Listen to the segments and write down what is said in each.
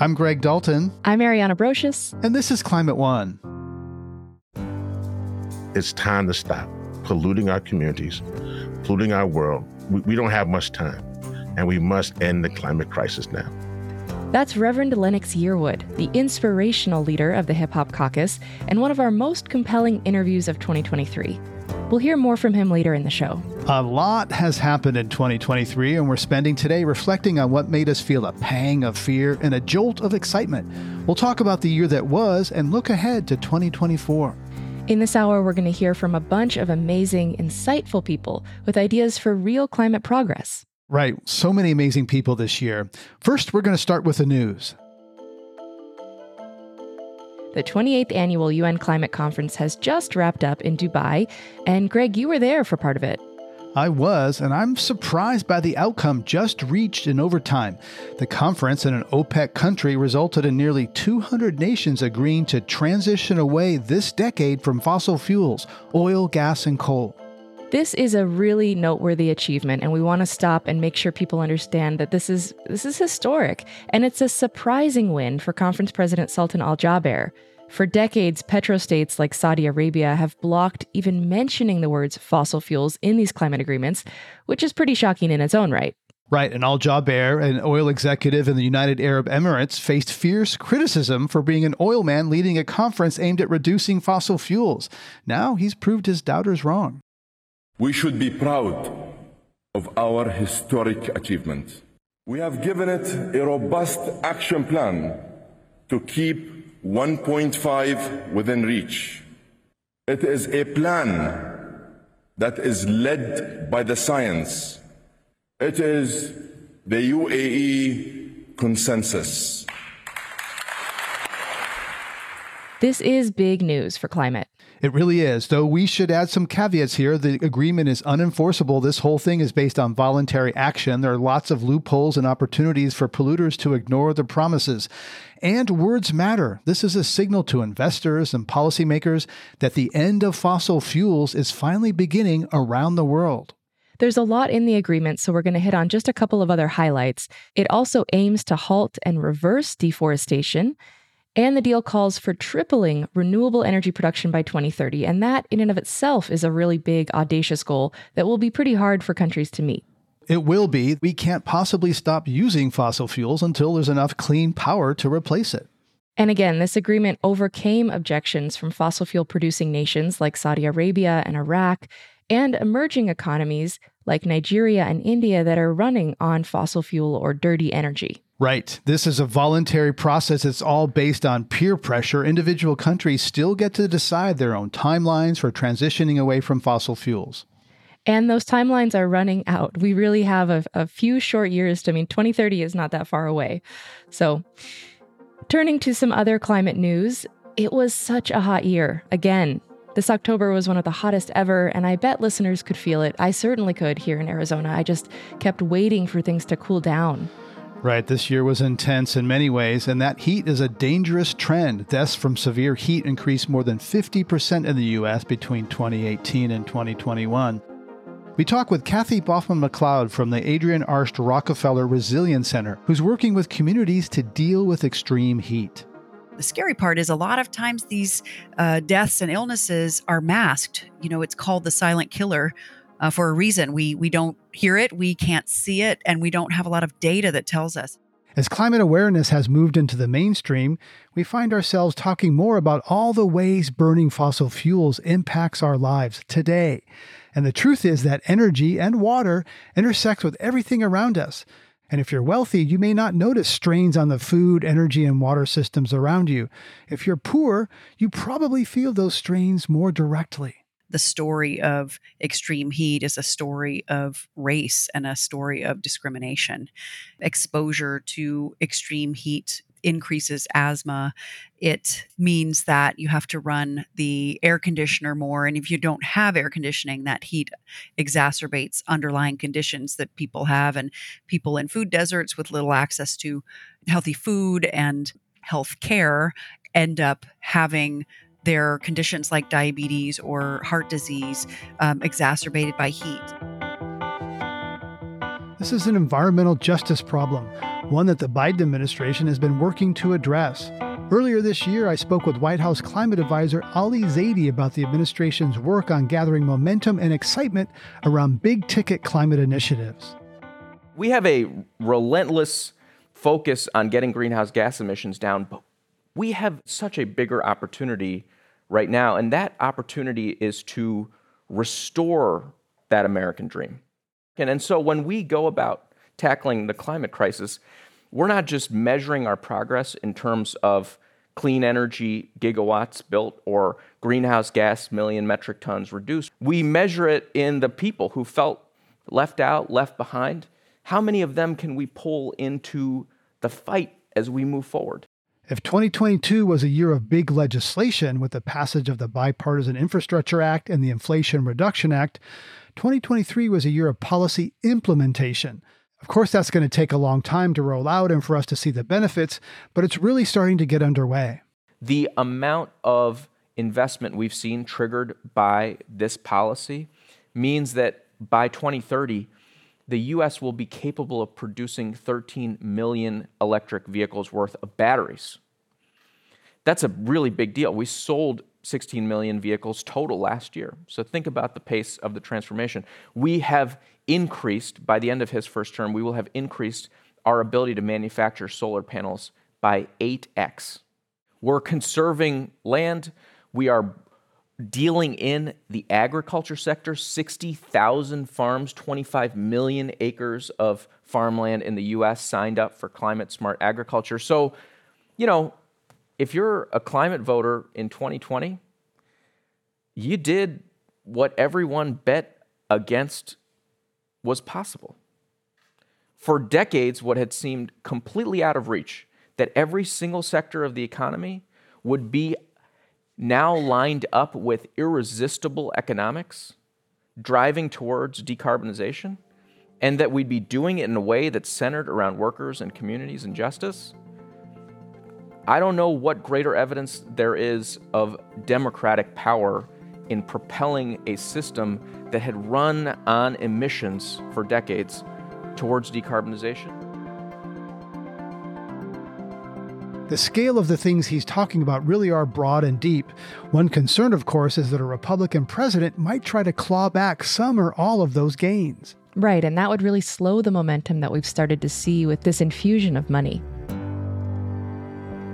I'm Greg Dalton. I'm Ariana Brocious. And this is Climate One. It's time to stop polluting our communities, polluting our world. We, we don't have much time, and we must end the climate crisis now. That's Reverend Lennox Yearwood, the inspirational leader of the Hip Hop Caucus, and one of our most compelling interviews of 2023. We'll hear more from him later in the show. A lot has happened in 2023, and we're spending today reflecting on what made us feel a pang of fear and a jolt of excitement. We'll talk about the year that was and look ahead to 2024. In this hour, we're going to hear from a bunch of amazing, insightful people with ideas for real climate progress. Right, so many amazing people this year. First, we're going to start with the news. The 28th annual UN Climate Conference has just wrapped up in Dubai, and Greg, you were there for part of it. I was, and I'm surprised by the outcome just reached in overtime. The conference in an OPEC country resulted in nearly 200 nations agreeing to transition away this decade from fossil fuels, oil, gas, and coal. This is a really noteworthy achievement and we want to stop and make sure people understand that this is this is historic and it's a surprising win for conference president Sultan Al-Jaber. For decades, petrostates like Saudi Arabia have blocked even mentioning the words fossil fuels in these climate agreements, which is pretty shocking in its own right. Right, and Al Jaber, an oil executive in the United Arab Emirates, faced fierce criticism for being an oil man leading a conference aimed at reducing fossil fuels. Now he's proved his doubters wrong. We should be proud of our historic achievement. We have given it a robust action plan to keep 1.5 within reach. It is a plan that is led by the science. It is the UAE consensus. This is big news for climate. It really is, though we should add some caveats here. The agreement is unenforceable. This whole thing is based on voluntary action. There are lots of loopholes and opportunities for polluters to ignore the promises. And words matter. This is a signal to investors and policymakers that the end of fossil fuels is finally beginning around the world. There's a lot in the agreement, so we're going to hit on just a couple of other highlights. It also aims to halt and reverse deforestation. And the deal calls for tripling renewable energy production by 2030. And that, in and of itself, is a really big, audacious goal that will be pretty hard for countries to meet. It will be. We can't possibly stop using fossil fuels until there's enough clean power to replace it. And again, this agreement overcame objections from fossil fuel producing nations like Saudi Arabia and Iraq and emerging economies like Nigeria and India that are running on fossil fuel or dirty energy. Right. This is a voluntary process. It's all based on peer pressure. Individual countries still get to decide their own timelines for transitioning away from fossil fuels. And those timelines are running out. We really have a, a few short years. To, I mean, 2030 is not that far away. So, turning to some other climate news, it was such a hot year. Again, this October was one of the hottest ever, and I bet listeners could feel it. I certainly could here in Arizona. I just kept waiting for things to cool down. Right, this year was intense in many ways, and that heat is a dangerous trend. Deaths from severe heat increased more than 50% in the U.S. between 2018 and 2021. We talk with Kathy Baughman McLeod from the Adrienne Arsht Rockefeller Resilience Center, who's working with communities to deal with extreme heat. The scary part is a lot of times these uh, deaths and illnesses are masked. You know, it's called the silent killer uh, for a reason. We we don't hear it, we can't see it, and we don't have a lot of data that tells us. As climate awareness has moved into the mainstream, we find ourselves talking more about all the ways burning fossil fuels impacts our lives today. And the truth is that energy and water intersect with everything around us. And if you're wealthy, you may not notice strains on the food, energy, and water systems around you. If you're poor, you probably feel those strains more directly the story of extreme heat is a story of race and a story of discrimination. Exposure to extreme heat increases asthma. It means that you have to run the air conditioner more. And if you don't have air conditioning, that heat exacerbates underlying conditions that people have. And people in food deserts with little access to healthy food and health care end up having their conditions like diabetes or heart disease um, exacerbated by heat. This is an environmental justice problem. One that the Biden administration has been working to address. Earlier this year, I spoke with White House climate advisor Ali Zaidi about the administration's work on gathering momentum and excitement around big ticket climate initiatives. We have a relentless focus on getting greenhouse gas emissions down, but we have such a bigger opportunity right now, and that opportunity is to restore that American dream. And, and so when we go about tackling the climate crisis, we're not just measuring our progress in terms of clean energy gigawatts built or greenhouse gas million metric tons reduced. We measure it in the people who felt left out, left behind. How many of them can we pull into the fight as we move forward? If 2022 was a year of big legislation with the passage of the Bipartisan Infrastructure Act and the Inflation Reduction Act, 2023 was a year of policy implementation. Of course, that's going to take a long time to roll out and for us to see the benefits, but it's really starting to get underway. The amount of investment we've seen triggered by this policy means that by 2030, the US will be capable of producing 13 million electric vehicles worth of batteries. That's a really big deal. We sold 16 million vehicles total last year. So think about the pace of the transformation. We have increased, by the end of his first term, we will have increased our ability to manufacture solar panels by 8x. We're conserving land. We are dealing in the agriculture sector 60,000 farms, 25 million acres of farmland in the US signed up for climate smart agriculture. So, you know, if you're a climate voter in 2020, you did what everyone bet against was possible. For decades, what had seemed completely out of reach, that every single sector of the economy would be now lined up with irresistible economics, driving towards decarbonization, and that we'd be doing it in a way that's centered around workers and communities and justice. I don't know what greater evidence there is of democratic power in propelling a system that had run on emissions for decades towards decarbonization. The scale of the things he's talking about really are broad and deep. One concern, of course, is that a Republican president might try to claw back some or all of those gains. Right, and that would really slow the momentum that we've started to see with this infusion of money.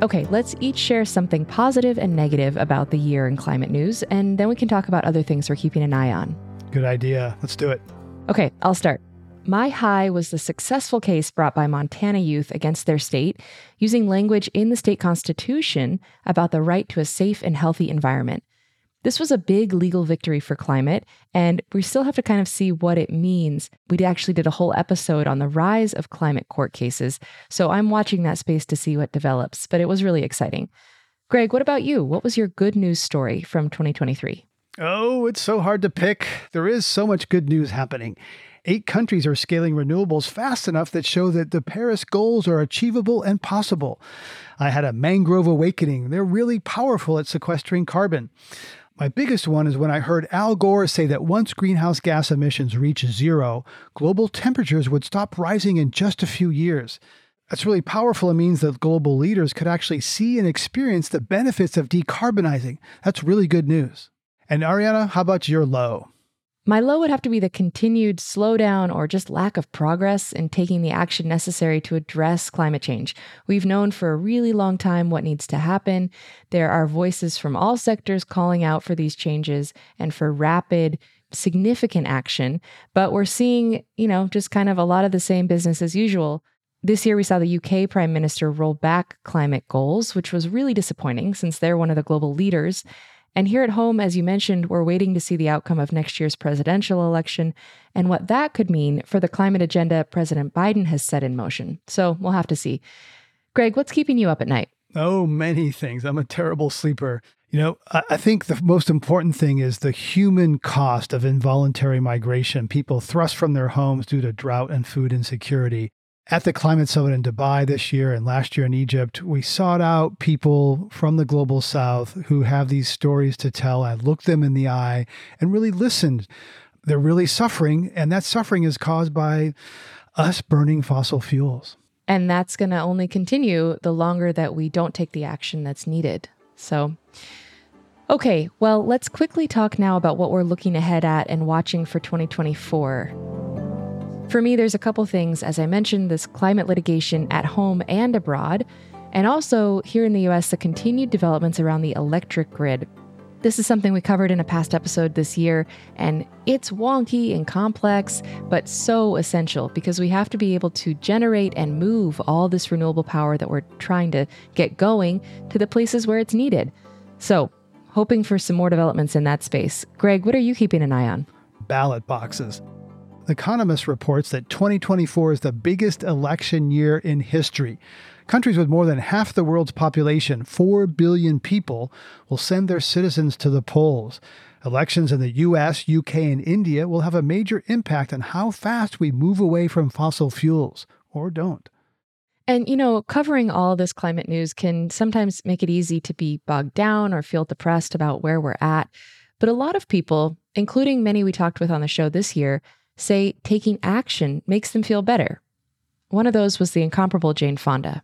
Okay, let's each share something positive and negative about the year in climate news, and then we can talk about other things we're keeping an eye on. Good idea. Let's do it. Okay, I'll start. My high was the successful case brought by Montana youth against their state using language in the state constitution about the right to a safe and healthy environment. This was a big legal victory for climate, and we still have to kind of see what it means. We actually did a whole episode on the rise of climate court cases, so I'm watching that space to see what develops, but it was really exciting. Greg, what about you? What was your good news story from 2023? Oh, it's so hard to pick. There is so much good news happening. Eight countries are scaling renewables fast enough that show that the Paris goals are achievable and possible. I had a mangrove awakening. They're really powerful at sequestering carbon. My biggest one is when I heard Al Gore say that once greenhouse gas emissions reach zero, global temperatures would stop rising in just a few years. That's really powerful. It means that global leaders could actually see and experience the benefits of decarbonizing. That's really good news. And Ariana, how about your low? My low would have to be the continued slowdown or just lack of progress in taking the action necessary to address climate change. We've known for a really long time what needs to happen. There are voices from all sectors calling out for these changes and for rapid, significant action, but we're seeing, you know, just kind of a lot of the same business as usual. This year, we saw the UK Prime Minister roll back climate goals, which was really disappointing since they're one of the global leaders. And here at home, as you mentioned, we're waiting to see the outcome of next year's presidential election and what that could mean for the climate agenda President Biden has set in motion. So we'll have to see. Greg, what's keeping you up at night? Oh, many things. I'm a terrible sleeper. You know, I think the most important thing is the human cost of involuntary migration. People thrust from their homes due to drought and food insecurity. At the climate summit in Dubai this year and last year in Egypt, we sought out people from the global south who have these stories to tell. I looked them in the eye and really listened. They're really suffering, and that suffering is caused by us burning fossil fuels. And that's going to only continue the longer that we don't take the action that's needed. So, okay, well, let's quickly talk now about what we're looking ahead at and watching for 2024. For me, there's a couple things. As I mentioned, this climate litigation at home and abroad, and also here in the US, the continued developments around the electric grid. This is something we covered in a past episode this year, and it's wonky and complex, but so essential because we have to be able to generate and move all this renewable power that we're trying to get going to the places where it's needed. So, hoping for some more developments in that space. Greg, what are you keeping an eye on? Ballot boxes. Economist reports that 2024 is the biggest election year in history. Countries with more than half the world's population, 4 billion people, will send their citizens to the polls. Elections in the US, UK, and India will have a major impact on how fast we move away from fossil fuels, or don't. And, you know, covering all this climate news can sometimes make it easy to be bogged down or feel depressed about where we're at. But a lot of people, including many we talked with on the show this year, say taking action makes them feel better. One of those was the incomparable Jane Fonda.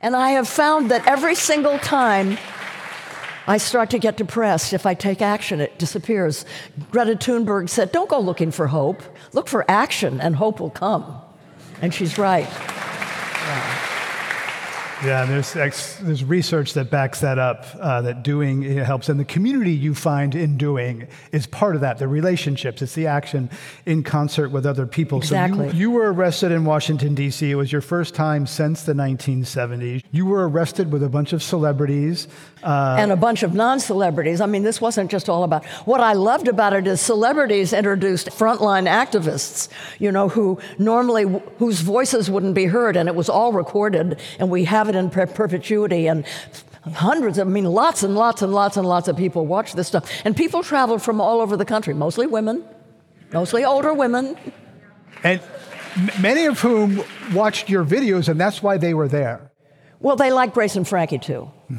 And I have found that every single time I start to get depressed, if I take action, it disappears. Greta Thunberg said, Don't go looking for hope, look for action, and hope will come. And she's right. Yeah. Yeah, there's ex, there's research that backs that up. Uh, that doing helps, and the community you find in doing is part of that. The relationships, it's the action in concert with other people. Exactly. So you, you were arrested in Washington D.C. It was your first time since the 1970s. You were arrested with a bunch of celebrities uh, and a bunch of non-celebrities. I mean, this wasn't just all about. What I loved about it is celebrities introduced frontline activists. You know, who normally whose voices wouldn't be heard, and it was all recorded, and we have it it in perpetuity and hundreds, of, I mean, lots and lots and lots and lots of people watch this stuff. And people travel from all over the country, mostly women, mostly older women. And many of whom watched your videos, and that's why they were there. Well, they like Grace and Frankie too. you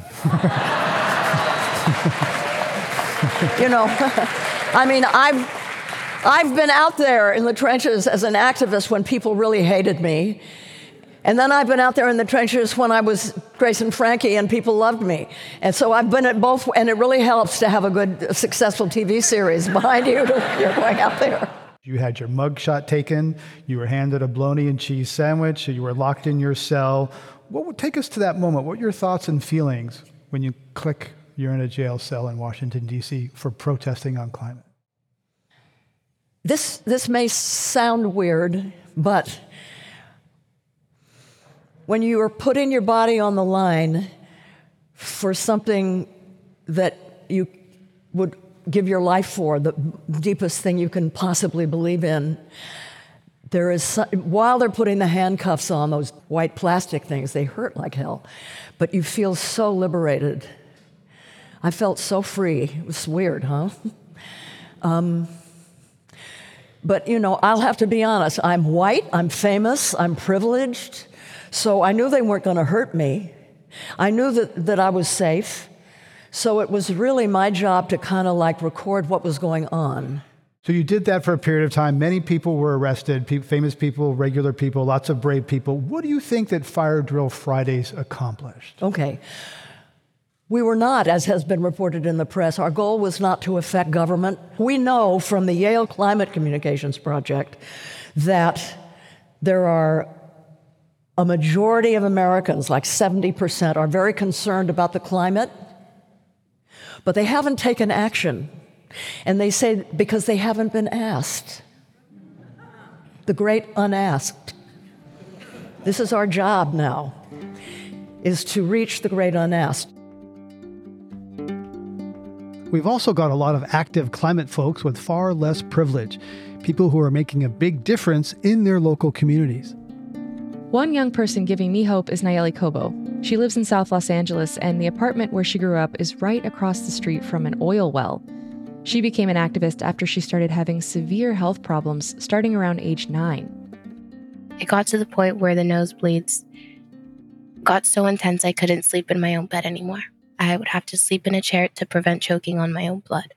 know, I mean, I've. I've been out there in the trenches as an activist when people really hated me. And then I've been out there in the trenches when I was Grace and Frankie and people loved me. And so I've been at both, and it really helps to have a good, successful TV series behind you. You're going out there. You had your mugshot taken, you were handed a bologna and cheese sandwich, you were locked in your cell. What would take us to that moment? What are your thoughts and feelings when you click you're in a jail cell in Washington, D.C. for protesting on climate? This, this may sound weird, but when you are putting your body on the line for something that you would give your life for, the deepest thing you can possibly believe in, there is while they're putting the handcuffs on those white plastic things, they hurt like hell, but you feel so liberated. I felt so free. It was weird, huh? Um, but you know, I'll have to be honest. I'm white. I'm famous. I'm privileged. So I knew they weren't going to hurt me. I knew that, that I was safe. So it was really my job to kind of like record what was going on. So you did that for a period of time. Many people were arrested, famous people, regular people, lots of brave people. What do you think that Fire Drill Fridays accomplished? Okay. We were not, as has been reported in the press, our goal was not to affect government. We know from the Yale Climate Communications Project that there are a majority of Americans, like 70%, are very concerned about the climate, but they haven't taken action. And they say because they haven't been asked. The great unasked. This is our job now, is to reach the great unasked. We've also got a lot of active climate folks with far less privilege, people who are making a big difference in their local communities. One young person giving me hope is Nalleli Cobo. She lives in South Los Angeles, and the apartment where she grew up is right across the street from an oil well. She became an activist after she started having severe health problems starting around age nine. It got to the point where the nosebleeds got so intense I couldn't sleep in my own bed anymore. I would have to sleep in a chair to prevent choking on my own blood.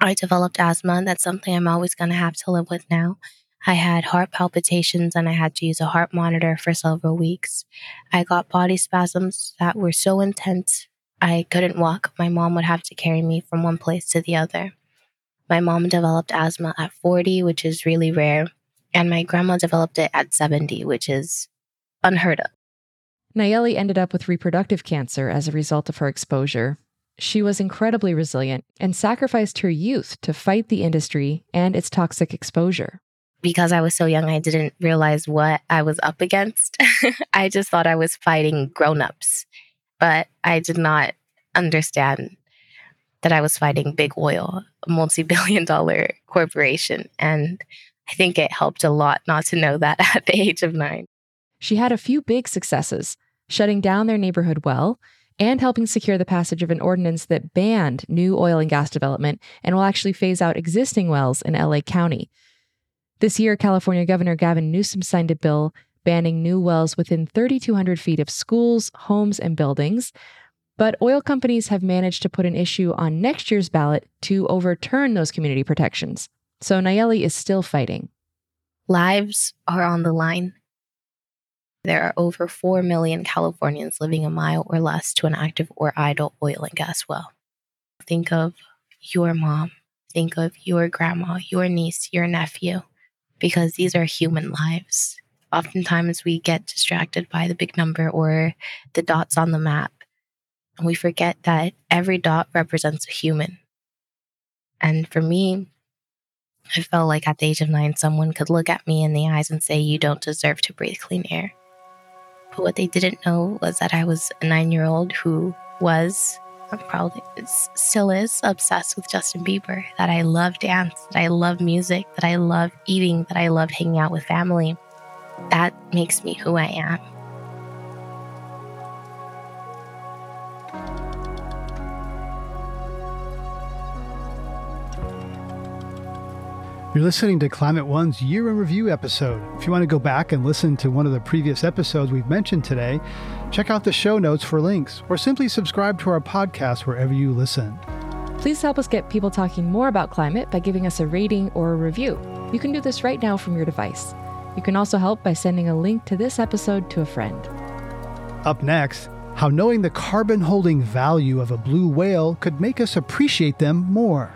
I developed asthma. And that's something I'm always going to have to live with now. I had heart palpitations and I had to use a heart monitor for several weeks. I got body spasms that were so intense I couldn't walk. My mom would have to carry me from one place to the other. My mom developed asthma at 40, which is really rare, and my grandma developed it at 70, which is unheard of. Nalleli ended up with reproductive cancer as a result of her exposure. She was incredibly resilient and sacrificed her youth to fight the industry and its toxic exposure because I was so young, I didn't realize what I was up against. I just thought I was fighting grown-ups, but I did not understand that I was fighting big oil, a multi-billion dollar corporation. And I think it helped a lot not to know that at the age of nine. She had a few big successes, shutting down their neighborhood well and helping secure the passage of an ordinance that banned new oil and gas development and will actually phase out existing wells in LA County. This year, California Governor Gavin Newsom signed a bill banning new wells within 3,200 feet of schools, homes, and buildings. But oil companies have managed to put an issue on next year's ballot to overturn those community protections. So Nalleli is still fighting. Lives are on the line. There are over 4 million Californians living a mile or less to an active or idle oil and gas well. Think of your mom. Think of your grandma, your niece, your nephew because these are human lives. Oftentimes we get distracted by the big number or the dots on the map. And we forget that every dot represents a human. And for me, I felt like at the age of nine, someone could look at me in the eyes and say, You don't deserve to breathe clean air. But what they didn't know was that I was a nine year old who was probably still is obsessed with Justin Bieber, that I love dance, that I love music, that I love eating, that I love hanging out with family. That makes me who I am. You're listening to Climate One's Year in Review episode. If you want to go back and listen to one of the previous episodes we've mentioned today, check out the show notes for links or simply subscribe to our podcast wherever you listen. Please help us get people talking more about climate by giving us a rating or a review. You can do this right now from your device. You can also help by sending a link to this episode to a friend. Up next, how knowing the carbon holding value of a blue whale could make us appreciate them more.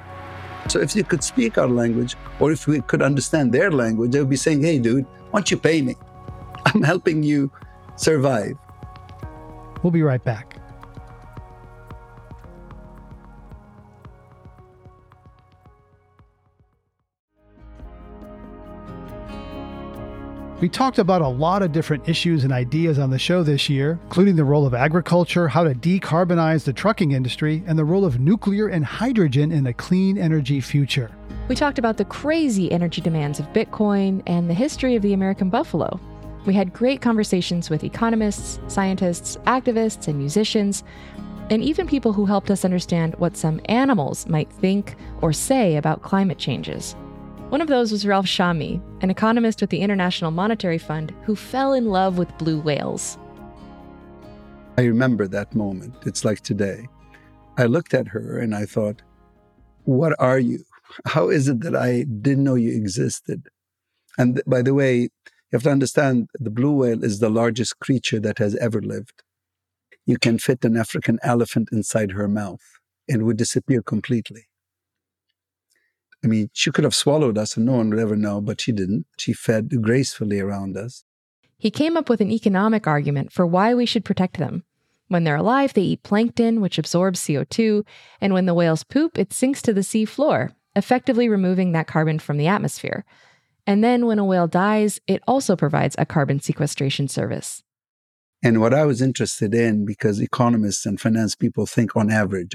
So if you could speak our language, or if we could understand their language, they would be saying, hey, dude, why don't you pay me? I'm helping you survive. We'll be right back. We talked about a lot of different issues and ideas on the show this year, including the role of agriculture, how to decarbonize the trucking industry, and the role of nuclear and hydrogen in a clean energy future. We talked about the crazy energy demands of Bitcoin and the history of the American buffalo. We had great conversations with economists, scientists, activists, and musicians, and even people who helped us understand what some animals might think or say about climate changes. One of those was Ralph Chami, an economist with the International Monetary Fund who fell in love with blue whales. I remember that moment. It's like today. I looked at her and I thought, What are you? How is it that I didn't know you existed? And by the way, you have to understand the blue whale is the largest creature that has ever lived. You can fit an African elephant inside her mouth and would disappear completely. I mean, she could have swallowed us and no one would ever know, but she didn't. She fed gracefully around us. He came up with an economic argument for why we should protect them. When they're alive, they eat plankton, which absorbs CO2, and when the whales poop, it sinks to the sea floor, effectively removing that carbon from the atmosphere. And then when a whale dies, it also provides a carbon sequestration service. And what I was interested in, because economists and finance people think on average,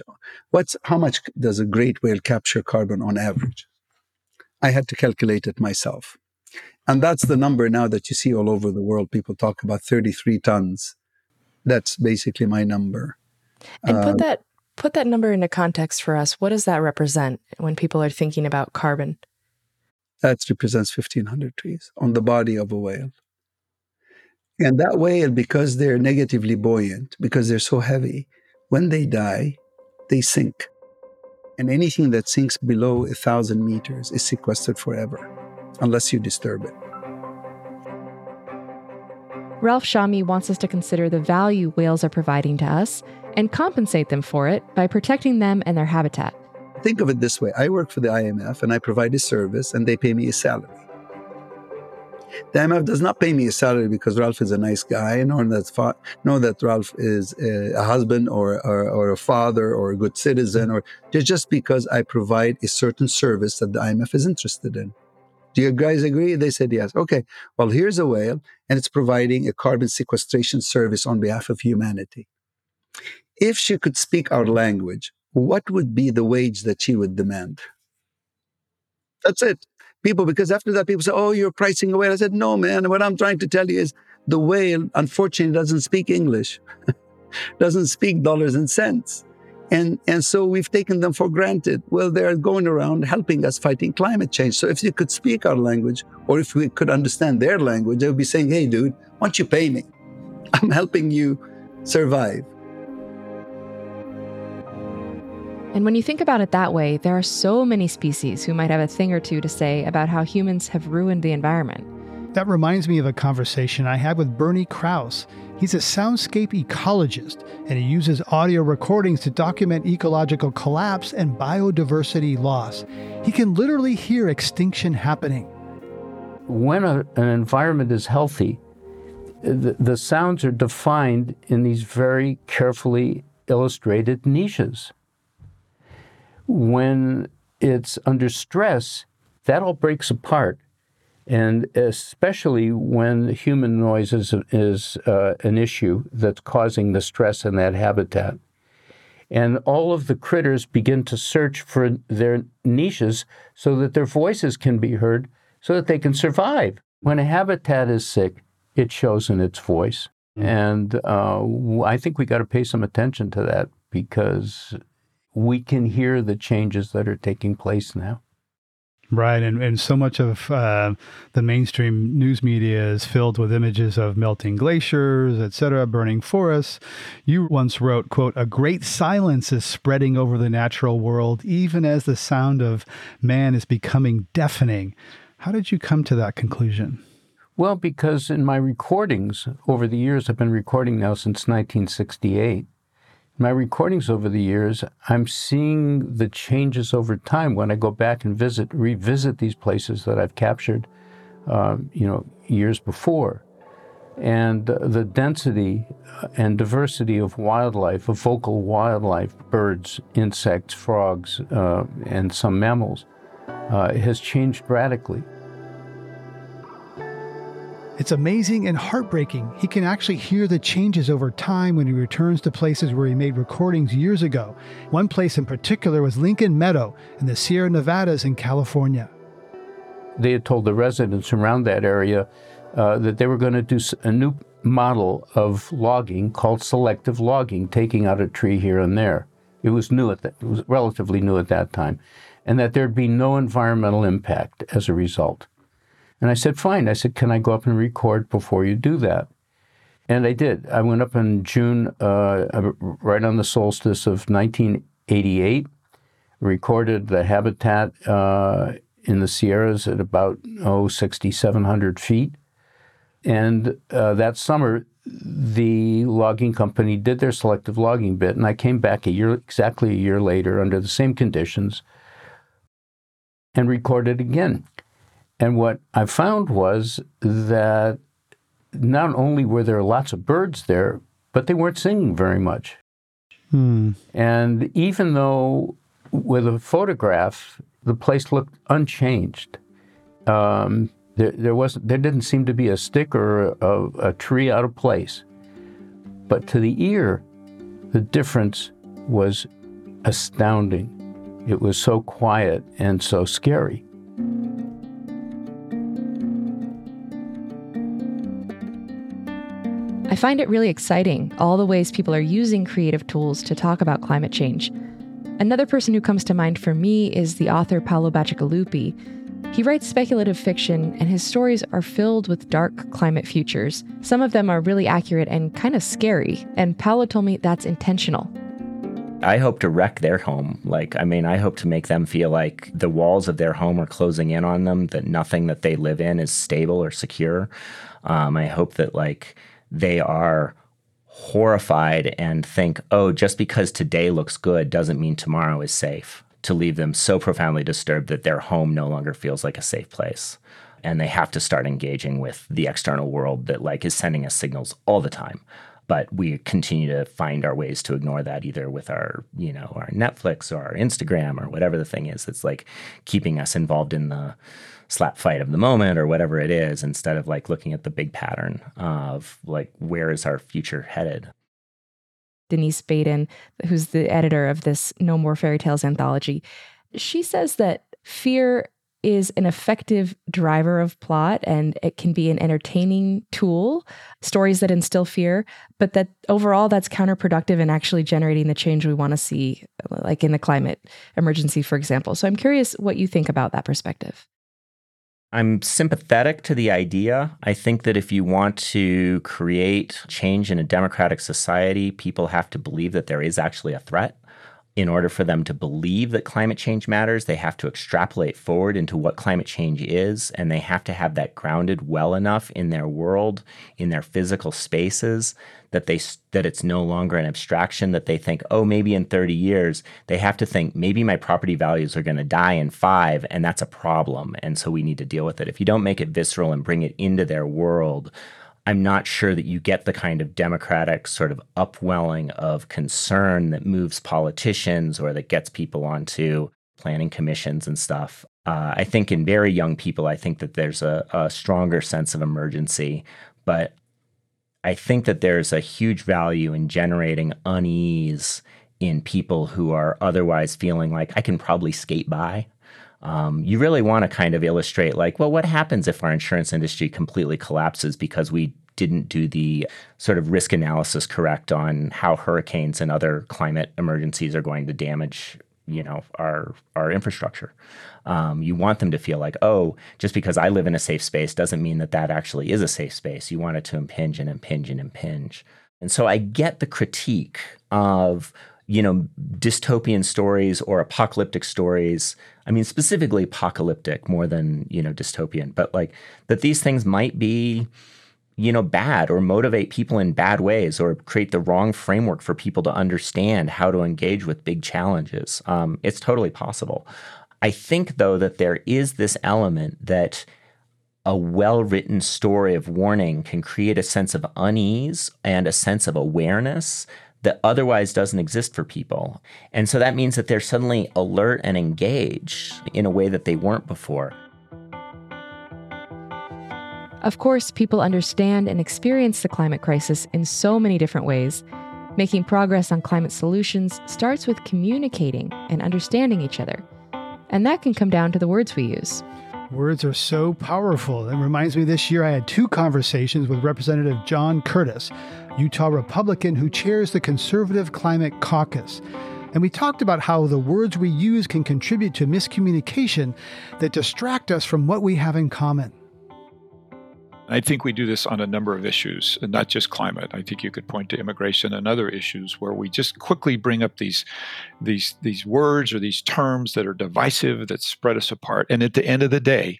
what's how much does a great whale capture carbon on average? I had to calculate it myself. And that's the number now that you see all over the world. People talk about 33 tons. That's basically my number. And put um, that put that number into context for us. What does that represent when people are thinking about carbon? That represents 1,500 trees on the body of a whale. And that whale, because they're negatively buoyant, because they're so heavy, when they die, they sink. And anything that sinks below a thousand meters is sequestered forever. unless you disturb it. Ralph Chami wants us to consider the value whales are providing to us and compensate them for it by protecting them and their habitat. Think of it this way I work for the IMF and I provide a service and they pay me a salary. The IMF does not pay me a salary because Ralph is a nice guy, nor that, fa- nor that Ralph is a, husband or, or, or, a father or a good citizen, or just because I provide a certain service that the IMF is interested in. Do you guys agree? They said yes. Okay, well, here's a whale, and it's providing a carbon sequestration service on behalf of humanity. If she could speak our language, what would be the wage that she would demand? That's it. People, because after that, people say, Oh, you're pricing a whale. I said, No, man. What I'm trying to tell you is the whale, unfortunately, doesn't speak English, doesn't speak dollars and cents. And, and so we've taken them for granted. Well, they're going around helping us fighting climate change. So if you could speak our language, or if we could understand their language, they would be saying, Hey, dude, why don't you pay me? I'm helping you survive. And when you think about it that way, there are so many species who might have a thing or two to say about how humans have ruined the environment. That reminds me of a conversation I had with Bernie Krause. He's a soundscape ecologist, and he uses audio recordings to document ecological collapse and biodiversity loss. He can literally hear extinction happening. When a, an environment is healthy, the, the sounds are defined in these very carefully illustrated niches when it's under stress, that all breaks apart. And especially when human noise is, is uh, an issue that's causing the stress in that habitat. And all of the critters begin to search for their niches so that their voices can be heard so that they can survive. When a habitat is sick, it shows in its voice. And uh, I think we got to pay some attention to that because we can hear the changes that are taking place now. Right, and, and so much of uh, the mainstream news media is filled with images of melting glaciers, etc., burning forests. You once wrote, "quote A great silence is spreading over the natural world, even as the sound of man is becoming deafening." How did you come to that conclusion? Well, because in my recordings over the years, I've been recording now since 1968 my recordings over the years, I'm seeing the changes over time when I go back and visit, revisit these places that I've captured, uh, you know, years before. And uh, the density and diversity of wildlife, of vocal wildlife, birds, insects, frogs, uh, and some mammals, uh, has changed radically. It's amazing and heartbreaking. He can actually hear the changes over time when he returns to places where he made recordings years ago. One place in particular was Lincoln Meadow in the Sierra Nevadas in California. They had told the residents around that area uh, that they were going to do a new model of logging called selective logging, taking out a tree here and there. It was new at that, it was relatively new at that time, and that there'd be no environmental impact as a result. And I said, fine. I said, can I go up and record before you do that? And I did. I went up in June, uh, right on the solstice of 1988, recorded the habitat uh, in the Sierras at about, oh, 6,700 feet. And uh, that summer, the logging company did their selective logging bit, and I came back a year, exactly a year later, under the same conditions, and recorded again. And what I found was that not only were there lots of birds there, but they weren't singing very much. Hmm. And even though with a photograph, the place looked unchanged. Um, there, there, wasn't, there didn't seem to be a stick or a, a tree out of place. But to the ear, the difference was astounding. It was so quiet and so scary. I find it really exciting, all the ways people are using creative tools to talk about climate change. Another person who comes to mind for me is the author Paolo Bacigalupi. He writes speculative fiction, and his stories are filled with dark climate futures. Some of them are really accurate and kind of scary, and Paolo told me that's intentional. I hope to wreck their home. Like, I mean, I hope to make them feel like the walls of their home are closing in on them, that nothing that they live in is stable or secure. Um, I hope that, like, they are horrified and think, oh, just because today looks good doesn't mean tomorrow is safe. To leave them so profoundly disturbed that their home no longer feels like a safe place. And they have to start engaging with the external world that, like, is sending us signals all the time but we continue to find our ways to ignore that either with our you know our netflix or our instagram or whatever the thing is that's like keeping us involved in the slap fight of the moment or whatever it is instead of like looking at the big pattern of like where is our future headed? Denise baden who's the editor of this no more fairy tales anthology she says that fear is an effective driver of plot and it can be an entertaining tool, stories that instill fear, but that overall that's counterproductive in actually generating the change we want to see, like in the climate emergency, for example. So I'm curious what you think about that perspective. I'm sympathetic to the idea. I think that if you want to create change in a democratic society, people have to believe that there is actually a threat in order for them to believe that climate change matters, they have to extrapolate forward into what climate change is, and they have to have that grounded well enough in their world, in their physical spaces, that they that it's no longer an abstraction that they think, oh, maybe in 30 years, they have to think maybe my property values are going to die in 5 and that's a problem, and so we need to deal with it. If you don't make it visceral and bring it into their world, I'm not sure that you get the kind of democratic sort of upwelling of concern that moves politicians or that gets people onto planning commissions and stuff. Uh, I think in very young people, I think that there's a, a stronger sense of emergency, but I think that there's a huge value in generating unease in people who are otherwise feeling like I can probably skate by. Um, you really want to kind of illustrate, like, well, what happens if our insurance industry completely collapses because we didn't do the sort of risk analysis correct on how hurricanes and other climate emergencies are going to damage you know our our infrastructure? Um, you want them to feel like oh just because i live in a safe space doesn't mean that that actually is a safe space. You want it to impinge and impinge and impinge. And so i get the critique of you know dystopian stories or apocalyptic stories i mean specifically apocalyptic more than you know dystopian but like that these things might be you know, bad or motivate people in bad ways or create the wrong framework for people to understand how to engage with big challenges. Um, it's totally possible. I think, though, that there is this element that a well written story of warning can create a sense of unease and a sense of awareness that otherwise doesn't exist for people. And so that means that they're suddenly alert and engaged in a way that they weren't before. Of course, people understand and experience the climate crisis in so many different ways. Making progress on climate solutions starts with communicating and understanding each other. And that can come down to the words we use. Words are so powerful. It reminds me this year I had two conversations with Representative John Curtis, Utah Republican who chairs the Conservative Climate Caucus. And we talked about how the words we use can contribute to miscommunication that distract us from what we have in common. I think we do this on a number of issues, and not just climate. I think you could point to immigration and other issues where we just quickly bring up these these these words or these terms that are divisive that spread us apart. And at the end of the day,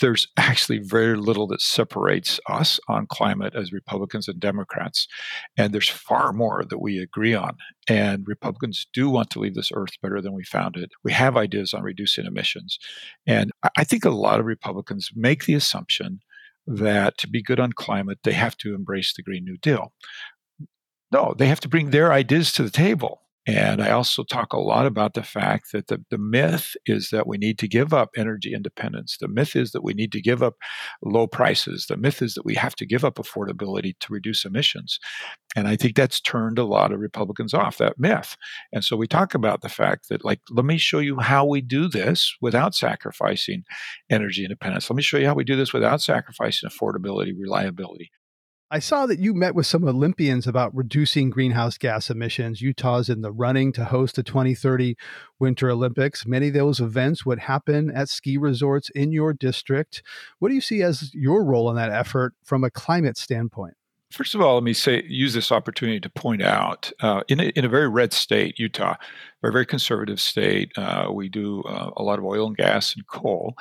there's actually very little that separates us on climate as Republicans and Democrats. And there's far more that we agree on. And Republicans do want to leave this earth better than we found it. We have ideas on reducing emissions. And I think a lot of Republicans make the assumption that to be good on climate, they have to embrace the Green New Deal. No, they have to bring their ideas to the table. And I also talk a lot about the fact that the, the myth is that we need to give up energy independence. The myth is that we need to give up low prices. The myth is that we have to give up affordability to reduce emissions. And I think that's turned a lot of Republicans off that myth. And so we talk about the fact that, like, let me show you how we do this without sacrificing energy independence. Let me show you how we do this without sacrificing affordability, reliability. I saw that you met with some Olympians about reducing greenhouse gas emissions. Utah's in the running to host the 2030 Winter Olympics. Many of those events would happen at ski resorts in your district. What do you see as your role in that effort from a climate standpoint? First of all, let me say use this opportunity to point out uh, in a, in a very red state, Utah, a very conservative state. Uh, we do uh, a lot of oil and gas and coal.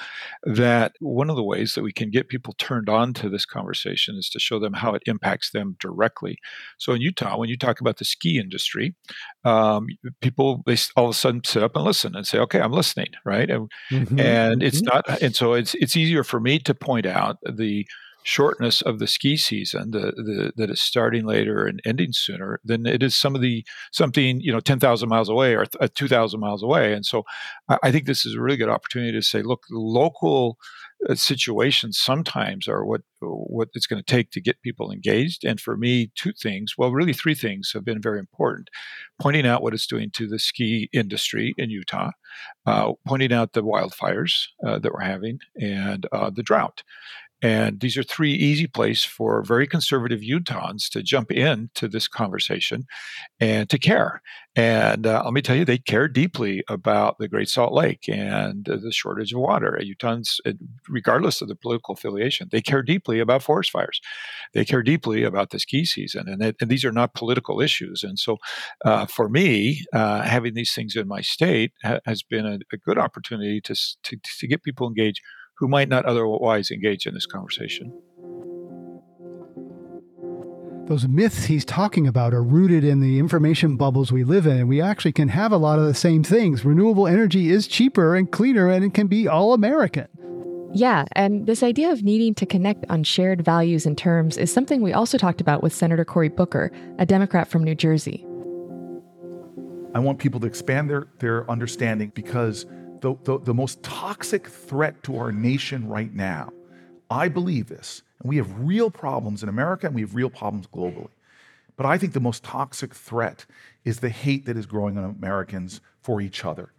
That one of the ways that we can get people turned on to this conversation is to show them how it impacts them directly. So in Utah, when you talk about the ski industry, um, people they all of a sudden sit up and listen and say, "Okay, I'm listening," right? And, mm-hmm. and it's mm-hmm. not, and so it's it's easier for me to point out the shortness of the ski season the, the, that is starting later and ending sooner than it is some of the something you know 10,000 miles away or uh, 2,000 miles away. And so I, I, think this is a really good opportunity to say look local uh, situations sometimes are what what it's going to take to get people engaged. And for me two things well really three things have been very important. Pointing out what it's doing to the ski industry in Utah uh, pointing out the wildfires uh, that we're having and uh, the drought and these are three easy places for very conservative Utahns to jump into this conversation and to care. And uh, let me tell you, they care deeply about the Great Salt Lake and uh, the shortage of water. Utahns, uh, regardless of the political affiliation, they care deeply about forest fires. They care deeply about the ski season. And, it, and these are not political issues. And so uh, for me, uh, having these things in my state ha- has been a, a good opportunity to, to, to get people engaged who might not otherwise engage in this conversation. Those myths he's talking about are rooted in the information bubbles we live in, and we actually can have a lot of the same things. Renewable energy is cheaper and cleaner, and it can be all American. Yeah, and this idea of needing to connect on shared values and terms is something we also talked about with Senator Cory Booker, a Democrat from New Jersey. I want people to expand their, their understanding because the, the, the most toxic threat to our nation right now. I believe this. And we have real problems in America and we have real problems globally. But I think the most toxic threat is the hate that is growing on Americans for each other.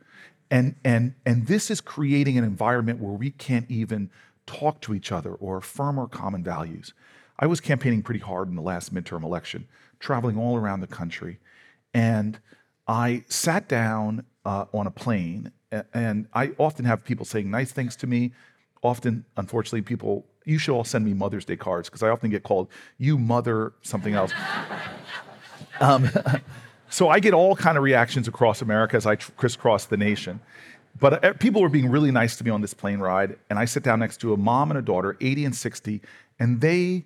And, and, and this is creating an environment where we can't even talk to each other or affirm our common values. I was campaigning pretty hard in the last midterm election, traveling all around the country. And I sat down uh, on a plane and I often have people saying nice things to me. Often, unfortunately, people, you should all send me Mother's Day cards because I often get called, you mother something else. um, so I get all kind of reactions across America as I tr- crisscross the nation. But uh, people were being really nice to me on this plane ride. And I sit down next to a mom and a daughter, 80 and 60, and they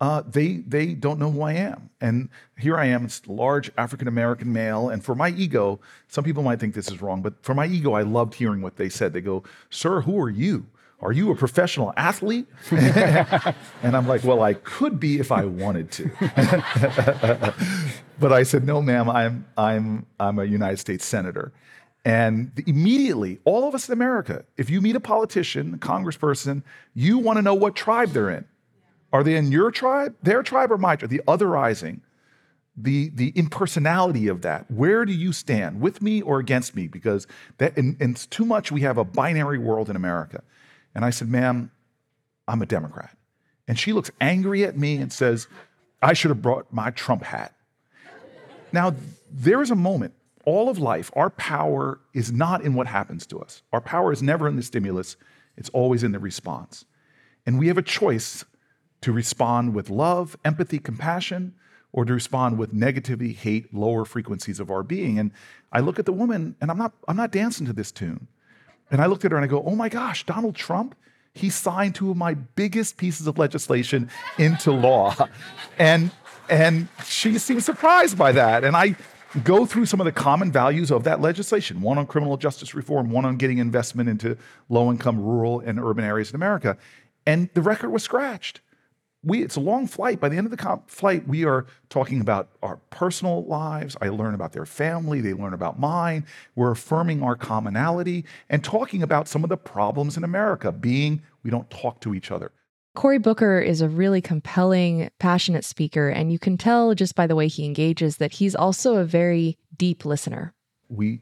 uh, they they don't know who I am. And here I am, it's large African American male. And for my ego, some people might think this is wrong, but for my ego, I loved hearing what they said. They go, "Sir, who are you? Are you a professional athlete?" and I'm like, "Well, I could be if I wanted to." but I said, "No, ma'am. I'm I'm I'm a United States senator." And immediately, all of us in America, if you meet a politician, a congressperson, you want to know what tribe they're in. Are they in your tribe, their tribe, or my tribe? The otherizing, the, the impersonality of that. Where do you stand, with me or against me? Because that, and, and it's too much we have a binary world in America. And I said, ma'am, I'm a Democrat. And she looks angry at me and says, I should have brought my Trump hat. Now, there is a moment, all of life, our power is not in what happens to us. Our power is never in the stimulus, it's always in the response. And we have a choice to respond with love, empathy, compassion, or to respond with negativity, hate, lower frequencies of our being. And I look at the woman and I'm not, I'm not dancing to this tune. And I looked at her and I go, oh my gosh, Donald Trump, he signed two of my biggest pieces of legislation into law. And, and she seemed surprised by that. And I go through some of the common values of that legislation one on criminal justice reform, one on getting investment into low income rural and urban areas in America. And the record was scratched we it's a long flight. By the end of the comp- flight, we are talking about our personal lives. I learn about their family, they learn about mine. We're affirming our commonality and talking about some of the problems in America, being we don't talk to each other. Cory Booker is a really compelling, passionate speaker, and you can tell just by the way he engages that he's also a very deep listener. We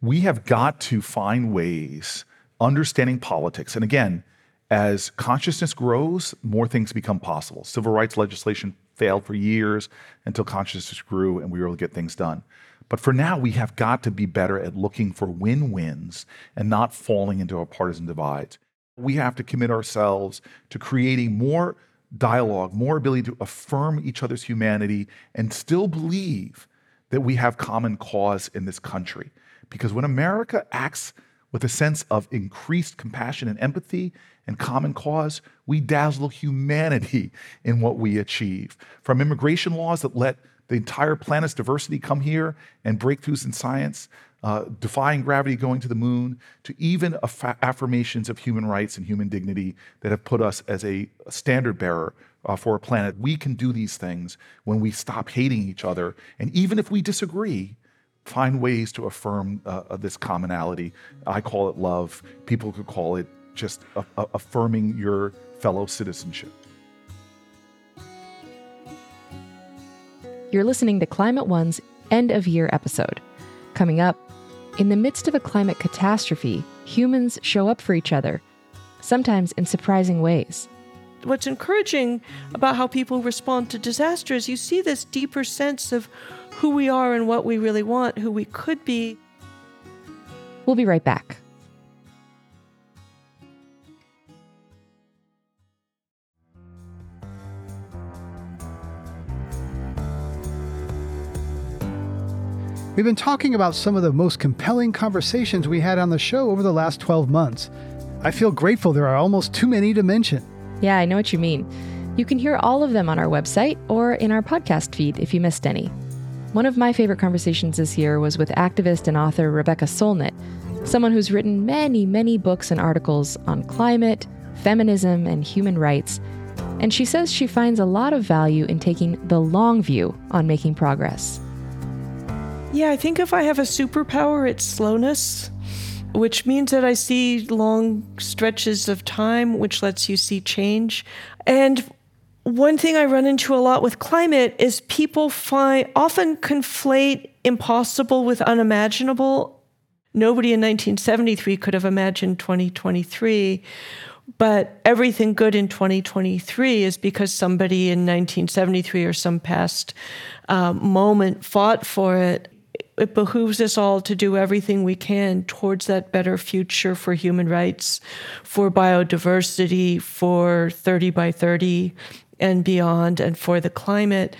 we have got to find ways understanding politics. And again, as consciousness grows, more things become possible. Civil rights legislation failed for years until consciousness grew and we were able to get things done. But for now, we have got to be better at looking for win wins and not falling into our partisan divides. We have to commit ourselves to creating more dialogue, more ability to affirm each other's humanity, and still believe that we have common cause in this country. Because when America acts with a sense of increased compassion and empathy and common cause, we dazzle humanity in what we achieve. From immigration laws that let the entire planet's diversity come here and breakthroughs in science, uh, defying gravity, going to the moon, to even aff- affirmations of human rights and human dignity that have put us as a standard bearer uh, for a planet. We can do these things when we stop hating each other. And even if we disagree, find ways to affirm uh, this commonality. I call it love. People could call it just a- a- affirming your fellow citizenship. You're listening to Climate One's end of year episode. Coming up, in the midst of a climate catastrophe, humans show up for each other, sometimes in surprising ways. What's encouraging about how people respond to disaster is you see this deeper sense of who we are and what we really want, who we could be. We'll be right back. We've been talking about some of the most compelling conversations we had on the show over the last 12 months. I feel grateful there are almost too many to mention. Yeah, I know what you mean. You can hear all of them on our website or in our podcast feed if you missed any. One of my favorite conversations this year was with activist and author Rebecca Solnit, someone who's written many, many books and articles on climate, feminism, and human rights. And she says she finds a lot of value in taking the long view on making progress. Yeah, I think if I have a superpower, it's slowness, which means that I see long stretches of time, which lets you see change. And one thing I run into a lot with climate is people find often conflate impossible with unimaginable. Nobody in 1973 could have imagined 2023, but everything good in 2023 is because somebody in 1973 or some past uh, moment fought for it it behooves us all to do everything we can towards that better future for human rights, for biodiversity, for 30 by 30 and beyond, and for the climate.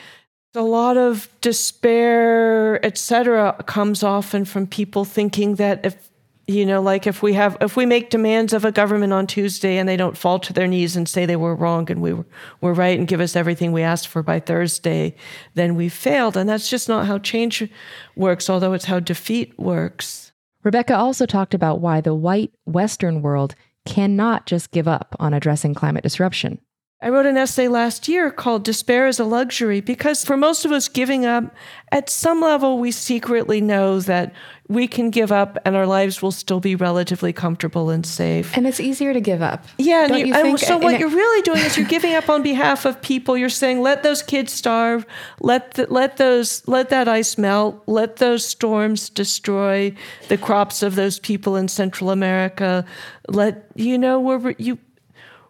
A lot of despair, etc., comes often from people thinking that if you know like if we have if we make demands of a government on tuesday and they don't fall to their knees and say they were wrong and we were, were right and give us everything we asked for by thursday then we failed and that's just not how change works although it's how defeat works rebecca also talked about why the white western world cannot just give up on addressing climate disruption I wrote an essay last year called Despair is a Luxury because for most of us, giving up, at some level, we secretly know that we can give up and our lives will still be relatively comfortable and safe. And it's easier to give up. Yeah. Don't you, you and so, what you're really doing is you're giving up on behalf of people. You're saying, let those kids starve, let, the, let, those, let that ice melt, let those storms destroy the crops of those people in Central America. Let, you know, we're, you,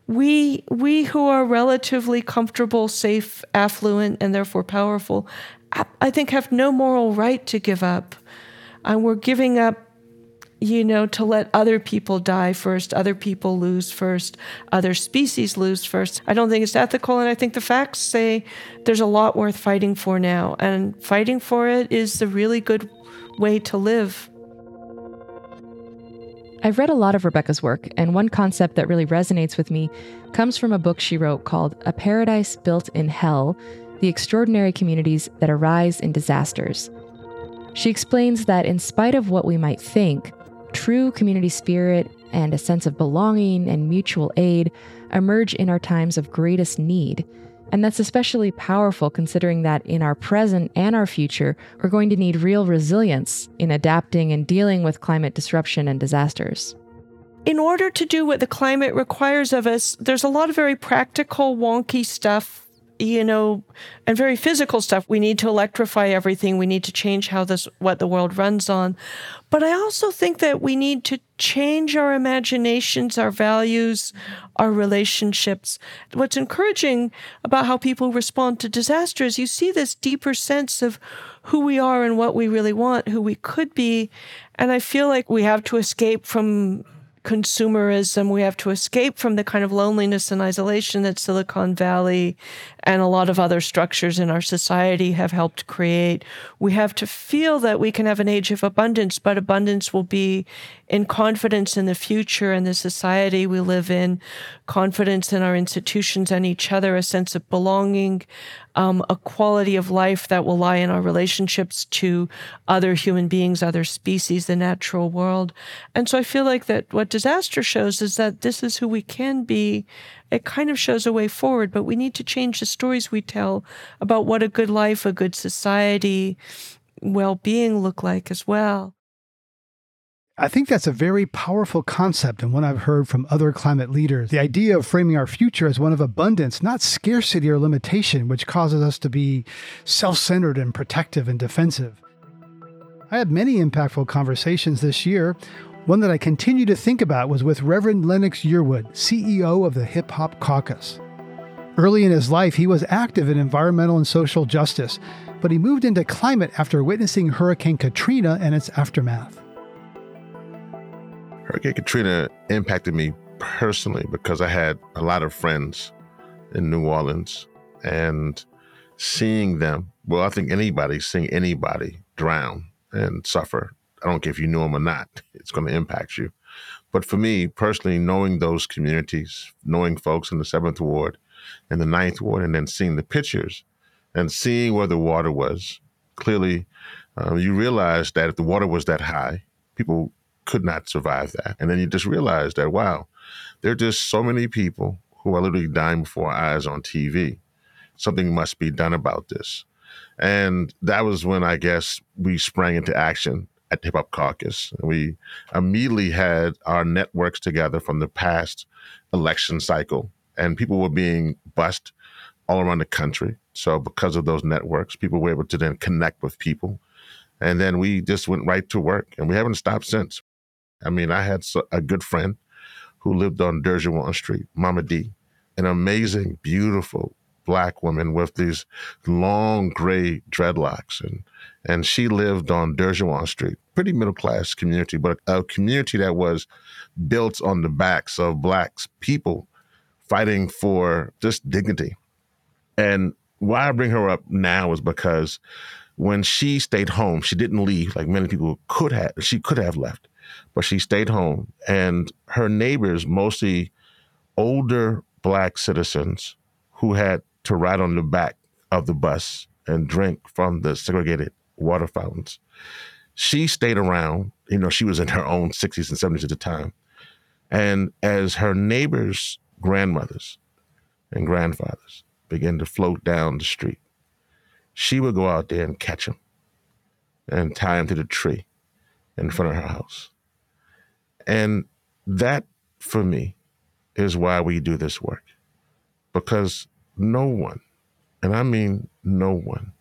we we who are relatively comfortable, safe, affluent, and therefore powerful, I, I think have no moral right to give up. And we're giving up, you know, to let other people die first, other people lose first, other species lose first. I don't think it's ethical, and I think the facts say there's a lot worth fighting for now, and fighting for it is the really good way to live. I've read a lot of Rebecca's work, and one concept that really resonates with me comes from a book she wrote called A Paradise Built in Hell The Extraordinary Communities That Arise in Disasters. She explains that in spite of what we might think, true community spirit and a sense of belonging and mutual aid emerge in our times of greatest need. And that's especially powerful considering that in our present and our future, we're going to need real resilience in adapting and dealing with climate disruption and disasters. in order to do what the climate requires of us, there's a lot of very practical, wonky stuff, you know, and very physical stuff. We need to electrify everything. We need to change how this, what the world runs on. But I also think that we need to change our imaginations, our values, our relationships. What's encouraging about how people respond to disaster is you see this deeper sense of who we are and what we really want, who we could be. And I feel like we have to escape from consumerism. We have to escape from the kind of loneliness and isolation that Silicon Valley and a lot of other structures in our society have helped create. We have to feel that we can have an age of abundance, but abundance will be in confidence in the future and the society we live in, confidence in our institutions and each other, a sense of belonging, um, a quality of life that will lie in our relationships to other human beings, other species, the natural world. And so I feel like that what disaster shows is that this is who we can be. It kind of shows a way forward, but we need to change the stories we tell about what a good life, a good society, well being look like as well. I think that's a very powerful concept and one I've heard from other climate leaders. The idea of framing our future as one of abundance, not scarcity or limitation, which causes us to be self centered and protective and defensive. I had many impactful conversations this year. One that I continue to think about was with Reverend Lennox Yearwood, CEO of the Hip Hop Caucus. Early in his life, he was active in environmental and social justice, but he moved into climate after witnessing Hurricane Katrina and its aftermath. Hurricane Katrina impacted me personally because I had a lot of friends in New Orleans and seeing them, well, I think anybody, seeing anybody drown and suffer, I don't care if you knew them or not, it's going to impact you. But for me personally, knowing those communities, knowing folks in the seventh ward and the ninth ward, and then seeing the pictures and seeing where the water was, clearly um, you realize that if the water was that high, people could not survive that. And then you just realize that, wow, there are just so many people who are literally dying before our eyes on TV. Something must be done about this. And that was when I guess we sprang into action at Hip Hop Caucus. We immediately had our networks together from the past election cycle, and people were being bussed all around the country. So, because of those networks, people were able to then connect with people. And then we just went right to work, and we haven't stopped since. I mean, I had a good friend who lived on Derjewan Street, Mama D, an amazing, beautiful black woman with these long gray dreadlocks. And, and she lived on Derjewan Street, pretty middle class community, but a community that was built on the backs of black people fighting for just dignity. And why I bring her up now is because when she stayed home, she didn't leave like many people could have. She could have left but she stayed home. And her neighbors, mostly older black citizens who had to ride on the back of the bus and drink from the segregated water fountains. She stayed around, you know, she was in her own 60s and 70s at the time. And as her neighbors' grandmothers and grandfathers began to float down the street, she would go out there and catch them and tie them to the tree in front of her house. And that, for me, is why we do this work. Because no one, and I mean no one,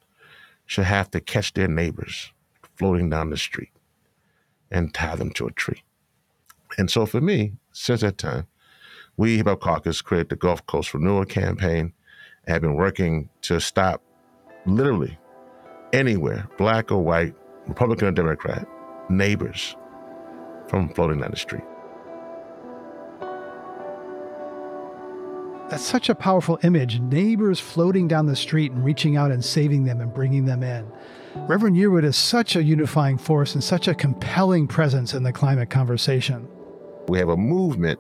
should have to catch their neighbors floating down the street and tie them to a tree. And so for me, since that time, we, Hip Caucus, created the Gulf Coast Renewal Campaign and have been working to stop literally anywhere, black or white, Republican or Democrat, neighbors from floating down the street. That's such a powerful image. Neighbors floating down the street and reaching out and saving them and bringing them in. Reverend Yearwood is such a unifying force and such a compelling presence in the climate conversation. We have a movement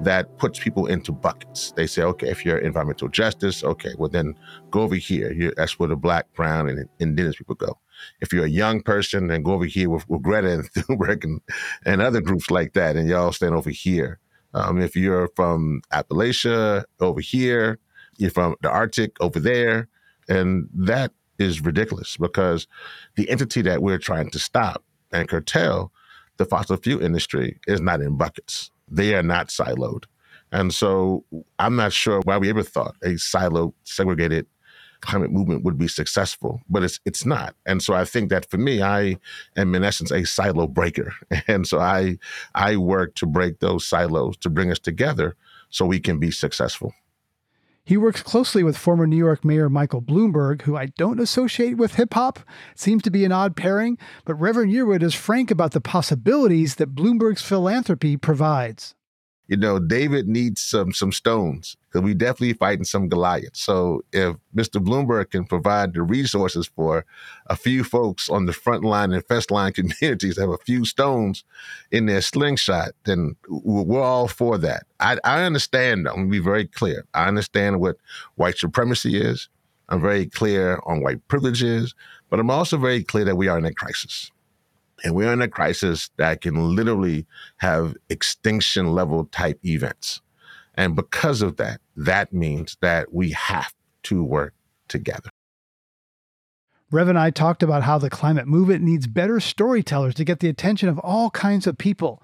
that puts people into buckets. They say, okay, if you're environmental justice, okay, well then go over here. You're, that's where the black, brown, and indigenous people go. If you're a young person, then go over here with, with Greta and Thunberg and, and other groups like that, and y'all stand over here. Um, if you're from Appalachia, over here. You're from the Arctic, over there. And that is ridiculous because the entity that we're trying to stop and curtail the fossil fuel industry is not in buckets. They are not siloed. And so I'm not sure why we ever thought a siloed, segregated climate movement would be successful, but it's it's not. And so I think that for me, I am in essence a silo breaker. And so I I work to break those silos to bring us together so we can be successful. He works closely with former New York Mayor Michael Bloomberg, who I don't associate with hip hop. Seems to be an odd pairing, but Reverend Yearwood is frank about the possibilities that Bloomberg's philanthropy provides you know, David needs some some stones because we definitely fighting some Goliaths. So if Mr. Bloomberg can provide the resources for a few folks on the front line and first line communities have a few stones in their slingshot, then we're all for that. I, I understand. I'm gonna be very clear. I understand what white supremacy is. I'm very clear on white privilege is, but I'm also very clear that we are in a crisis. And we're in a crisis that can literally have extinction level type events. And because of that, that means that we have to work together. Rev and I talked about how the climate movement needs better storytellers to get the attention of all kinds of people.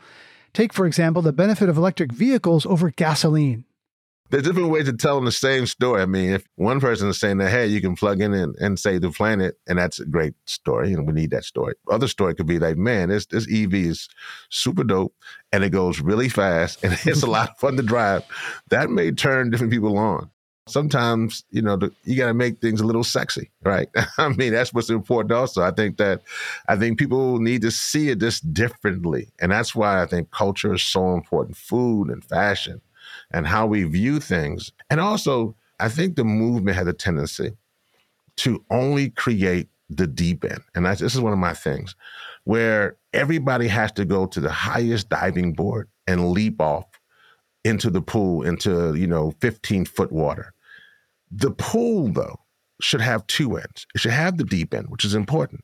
Take, for example, the benefit of electric vehicles over gasoline there's different ways of telling the same story. I mean, if one person is saying that, hey, you can plug in and, and save the planet, and that's a great story, and we need that story. Other story could be like, man, this this EV is super dope, and it goes really fast, and it's a lot of fun to drive. That may turn different people on. Sometimes, you know, the, you got to make things a little sexy, right? I mean, that's what's important. Also, I think that I think people need to see it just differently, and that's why I think culture is so important. Food and fashion and how we view things. And also, I think the movement has a tendency to only create the deep end. And this is one of my things where everybody has to go to the highest diving board and leap off into the pool into, you know, 15 foot water. The pool, though, should have two ends. It should have the deep end, which is important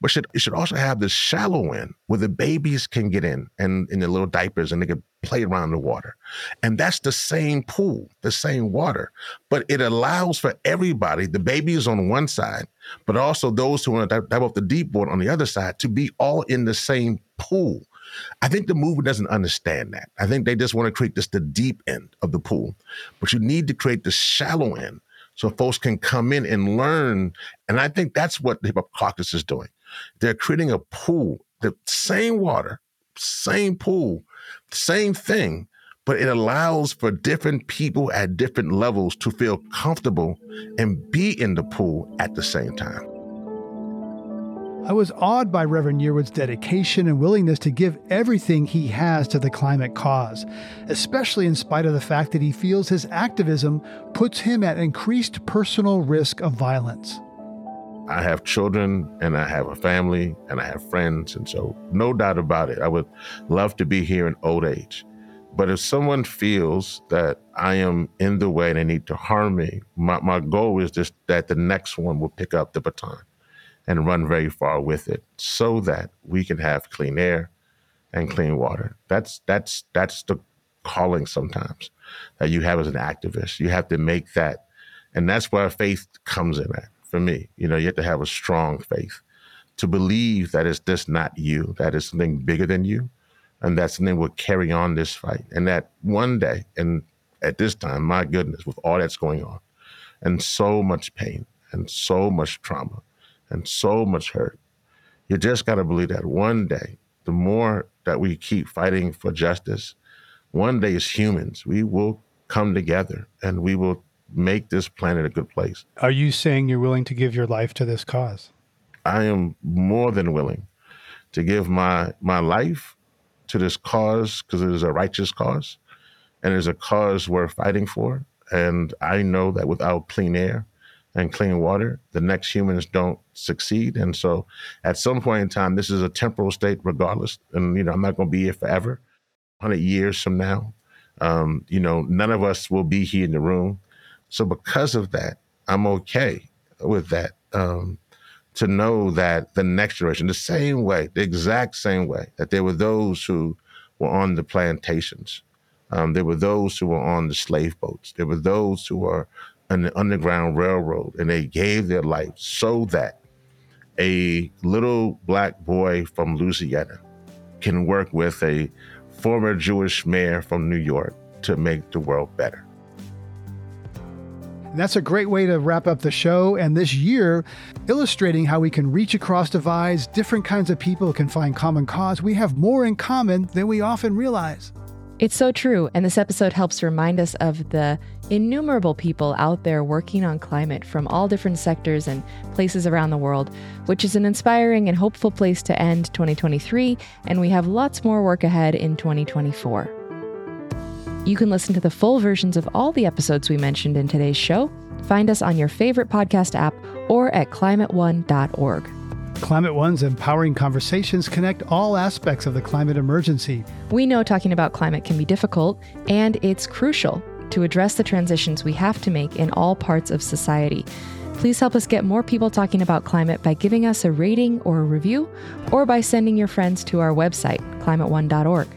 but should, it should also have the shallow end where the babies can get in and in their little diapers and they can play around the water. And that's the same pool, the same water, but it allows for everybody, the babies on one side, but also those who want to dive off the deep board on the other side to be all in the same pool. I think the movement doesn't understand that. I think they just want to create this the deep end of the pool, but you need to create the shallow end so folks can come in and learn. And I think that's what the Hip Hop Caucus is doing. They're creating a pool, the same water, same pool, same thing, but it allows for different people at different levels to feel comfortable and be in the pool at the same time. I was awed by Reverend Yearwood's dedication and willingness to give everything he has to the climate cause, especially in spite of the fact that he feels his activism puts him at increased personal risk of violence. I have children and I have a family and I have friends. And so, no doubt about it, I would love to be here in old age. But if someone feels that I am in the way and they need to harm me, my, my goal is just that the next one will pick up the baton and run very far with it so that we can have clean air and clean water. That's that's that's the calling sometimes that you have as an activist. You have to make that and that's where faith comes in at for me. You know, you have to have a strong faith to believe that it's just not you, that it's something bigger than you, and that something will carry on this fight. And that one day, and at this time, my goodness, with all that's going on, and so much pain, and so much trauma, and so much hurt, you just got to believe that one day, the more that we keep fighting for justice, one day as humans, we will come together and we will make this planet a good place. Are you saying you're willing to give your life to this cause? I am more than willing to give my my life to this cause because it is a righteous cause and it is a cause worth fighting for. And I know that without clean air and clean water, the next humans don't succeed. And so at some point in time, this is a temporal state regardless. And, you know, I'm not going to be here forever. 100 years from now, um, you know, none of us will be here in the room so because of that, I'm okay with that. Um, to know that the next generation, the same way, the exact same way, that there were those who were on the plantations, um, there were those who were on the slave boats, there were those who were on the Underground Railroad, and they gave their life so that a little black boy from Louisiana can work with a former Jewish mayor from New York to make the world better. That's a great way to wrap up the show and this year, illustrating how we can reach across divides, different kinds of people can find common cause. We have more in common than we often realize. It's so true, and this episode helps remind us of the innumerable people out there working on climate from all different sectors and places around the world, which is an inspiring and hopeful place to end 2023, and we have lots more work ahead in 2024. You can listen to the full versions of all the episodes we mentioned in today's show. Find us on your favorite podcast app or at climateone.org. Climate One's empowering conversations connect all aspects of the climate emergency. We know talking about climate can be difficult, and it's crucial to address the transitions we have to make in all parts of society. Please help us get more people talking about climate by giving us a rating or a review, or by sending your friends to our website, climateone.org.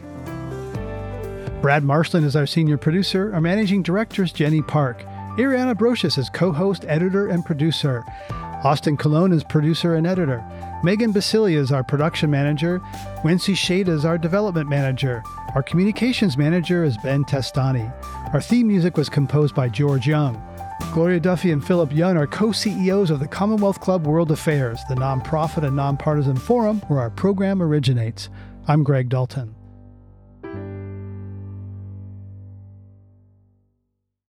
Brad Marshland is our senior producer. Our managing director is Jenny Park. Ariana Brocious is co host, editor, and producer. Austin Colon is producer and editor. Megan Biscieglia is our production manager. Wency Shade is our development manager. Our communications manager is Ben Testani. Our theme music was composed by George Young. Gloria Duffy and Philip Young are co CEOs of the Commonwealth Club World Affairs, the nonprofit and nonpartisan forum where our program originates. I'm Greg Dalton.